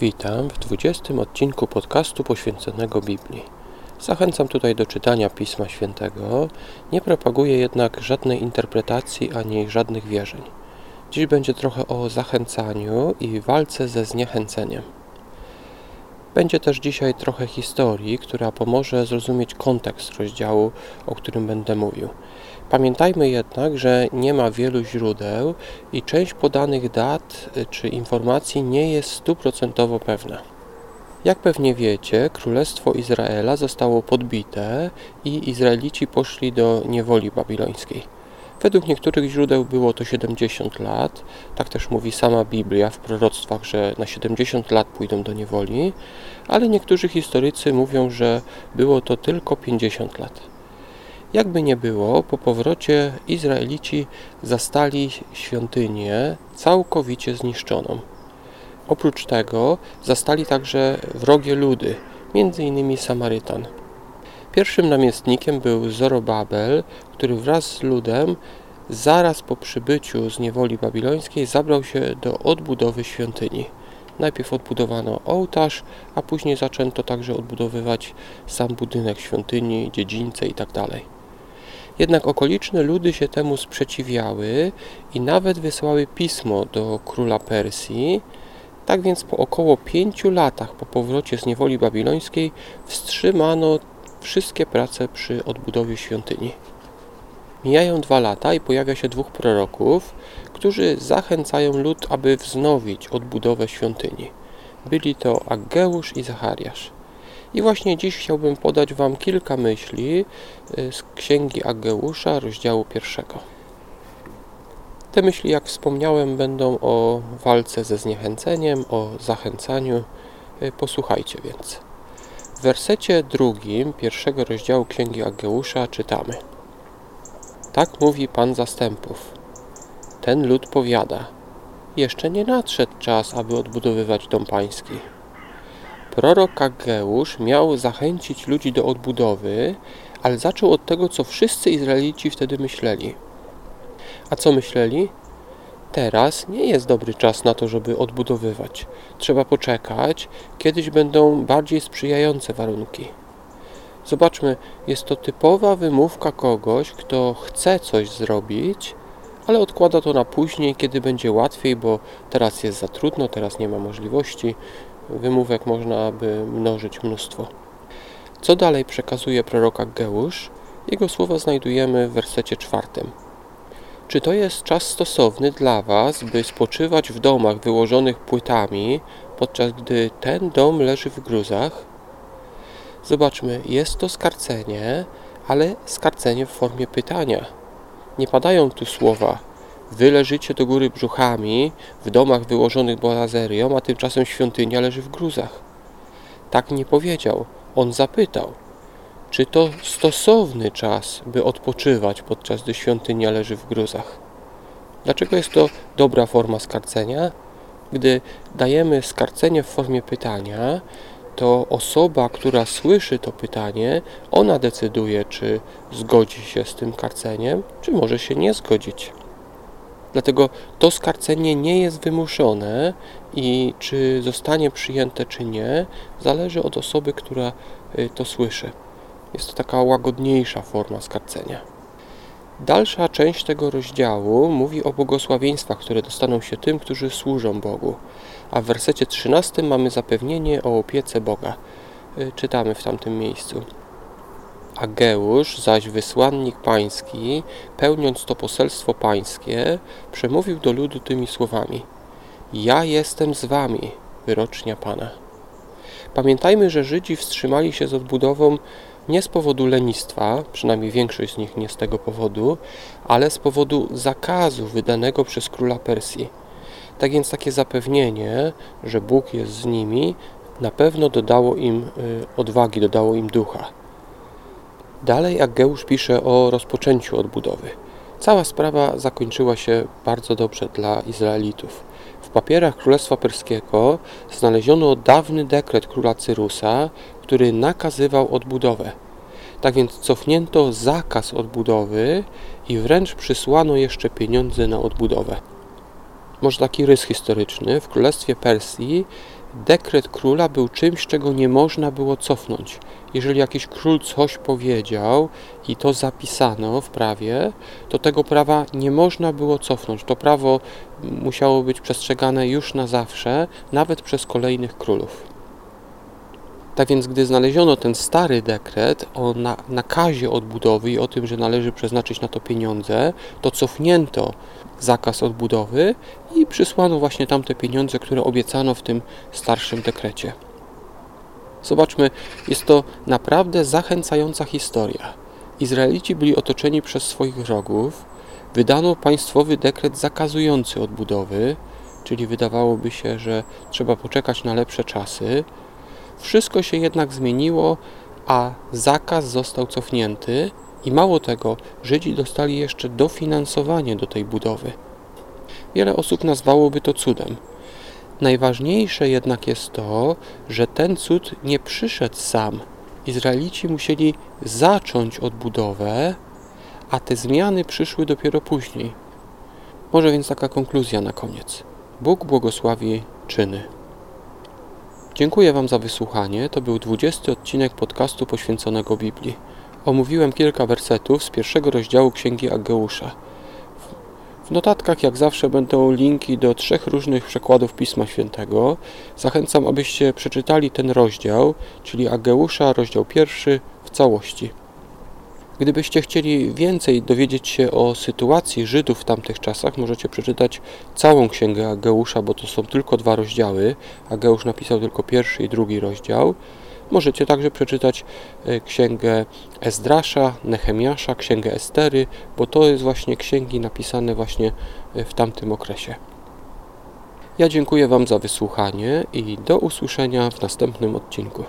Witam w 20 odcinku podcastu poświęconego Biblii. Zachęcam tutaj do czytania Pisma Świętego, nie propaguję jednak żadnej interpretacji ani żadnych wierzeń. Dziś będzie trochę o zachęcaniu i walce ze zniechęceniem. Będzie też dzisiaj trochę historii, która pomoże zrozumieć kontekst rozdziału, o którym będę mówił. Pamiętajmy jednak, że nie ma wielu źródeł i część podanych dat czy informacji nie jest stuprocentowo pewna. Jak pewnie wiecie, Królestwo Izraela zostało podbite i Izraelici poszli do niewoli babilońskiej. Według niektórych źródeł było to 70 lat, tak też mówi sama Biblia w proroctwach, że na 70 lat pójdą do niewoli, ale niektórzy historycy mówią, że było to tylko 50 lat. Jakby nie było, po powrocie Izraelici zastali świątynię całkowicie zniszczoną. Oprócz tego zastali także wrogie ludy, m.in. Samarytan. Pierwszym namiestnikiem był Zorobabel, który wraz z ludem zaraz po przybyciu z niewoli babilońskiej zabrał się do odbudowy świątyni. Najpierw odbudowano ołtarz, a później zaczęto także odbudowywać sam budynek świątyni, dziedzińce itd. Jednak okoliczne ludy się temu sprzeciwiały i nawet wysłały pismo do króla Persji. Tak więc po około pięciu latach po powrocie z niewoli babilońskiej wstrzymano wszystkie prace przy odbudowie świątyni. Mijają dwa lata i pojawia się dwóch proroków, którzy zachęcają lud, aby wznowić odbudowę świątyni. Byli to Aggeusz i Zachariasz. I właśnie dziś chciałbym podać Wam kilka myśli y, z księgi Aggeusza, rozdziału pierwszego. Te myśli, jak wspomniałem, będą o walce ze zniechęceniem, o zachęcaniu. Y, posłuchajcie więc. W wersecie drugim pierwszego rozdziału księgi Aggeusza czytamy: Tak mówi Pan zastępów. Ten lud powiada: Jeszcze nie nadszedł czas, aby odbudowywać dom pański Prorok Ageusz miał zachęcić ludzi do odbudowy, ale zaczął od tego, co wszyscy Izraelici wtedy myśleli. A co myśleli? Teraz nie jest dobry czas na to, żeby odbudowywać. Trzeba poczekać, kiedyś będą bardziej sprzyjające warunki. Zobaczmy, jest to typowa wymówka kogoś, kto chce coś zrobić, ale odkłada to na później, kiedy będzie łatwiej, bo teraz jest za trudno, teraz nie ma możliwości, Wymówek można by mnożyć mnóstwo. Co dalej przekazuje proroka Geusz? Jego słowa znajdujemy w wersecie czwartym. Czy to jest czas stosowny dla Was, by spoczywać w domach wyłożonych płytami, podczas gdy ten dom leży w gruzach? Zobaczmy, jest to skarcenie, ale skarcenie w formie pytania. Nie padają tu słowa Wy leżycie do góry brzuchami w domach wyłożonych boazerią, a tymczasem świątynia leży w gruzach. Tak nie powiedział. On zapytał, czy to stosowny czas, by odpoczywać, podczas gdy świątynia leży w gruzach. Dlaczego jest to dobra forma skarcenia? Gdy dajemy skarcenie w formie pytania, to osoba, która słyszy to pytanie, ona decyduje, czy zgodzi się z tym karceniem, czy może się nie zgodzić. Dlatego to skarcenie nie jest wymuszone i czy zostanie przyjęte, czy nie, zależy od osoby, która y, to słyszy. Jest to taka łagodniejsza forma skarcenia. Dalsza część tego rozdziału mówi o błogosławieństwach, które dostaną się tym, którzy służą Bogu. A w wersecie 13 mamy zapewnienie o opiece Boga. Y, czytamy w tamtym miejscu. Ageusz, zaś wysłannik pański, pełniąc to poselstwo pańskie, przemówił do ludu tymi słowami: Ja jestem z wami, wyrocznia Pana. Pamiętajmy, że Żydzi wstrzymali się z odbudową nie z powodu lenistwa, przynajmniej większość z nich nie z tego powodu, ale z powodu zakazu wydanego przez króla Persji. Tak więc takie zapewnienie, że Bóg jest z nimi, na pewno dodało im y, odwagi, dodało im ducha. Dalej Ageusz pisze o rozpoczęciu odbudowy. Cała sprawa zakończyła się bardzo dobrze dla Izraelitów. W papierach Królestwa Perskiego znaleziono dawny dekret króla Cyrusa, który nakazywał odbudowę. Tak więc cofnięto zakaz odbudowy i wręcz przysłano jeszcze pieniądze na odbudowę. Może taki rys historyczny. W Królestwie Persji dekret króla był czymś, czego nie można było cofnąć. Jeżeli jakiś król coś powiedział i to zapisano w prawie, to tego prawa nie można było cofnąć. To prawo musiało być przestrzegane już na zawsze, nawet przez kolejnych królów. Tak więc, gdy znaleziono ten stary dekret o na, nakazie odbudowy i o tym, że należy przeznaczyć na to pieniądze, to cofnięto zakaz odbudowy i przysłano właśnie tamte pieniądze, które obiecano w tym starszym dekrecie. Zobaczmy, jest to naprawdę zachęcająca historia. Izraelici byli otoczeni przez swoich wrogów, wydano państwowy dekret zakazujący odbudowy, czyli wydawałoby się, że trzeba poczekać na lepsze czasy. Wszystko się jednak zmieniło, a zakaz został cofnięty i mało tego, Żydzi dostali jeszcze dofinansowanie do tej budowy. Wiele osób nazwałoby to cudem. Najważniejsze jednak jest to, że ten cud nie przyszedł sam. Izraelici musieli zacząć odbudowę, a te zmiany przyszły dopiero później. Może więc taka konkluzja na koniec. Bóg błogosławi czyny. Dziękuję Wam za wysłuchanie. To był 20 odcinek podcastu poświęconego Biblii. Omówiłem kilka wersetów z pierwszego rozdziału Księgi Ageusza. W notatkach, jak zawsze, będą linki do trzech różnych przekładów Pisma Świętego. Zachęcam, abyście przeczytali ten rozdział, czyli Ageusza, rozdział pierwszy, w całości. Gdybyście chcieli więcej dowiedzieć się o sytuacji Żydów w tamtych czasach, możecie przeczytać całą księgę Ageusza, bo to są tylko dwa rozdziały. Ageusz napisał tylko pierwszy i drugi rozdział. Możecie także przeczytać e, księgę Ezdrasza, Nehemiasza, księgę Estery, bo to jest właśnie księgi napisane właśnie e, w tamtym okresie. Ja dziękuję Wam za wysłuchanie i do usłyszenia w następnym odcinku.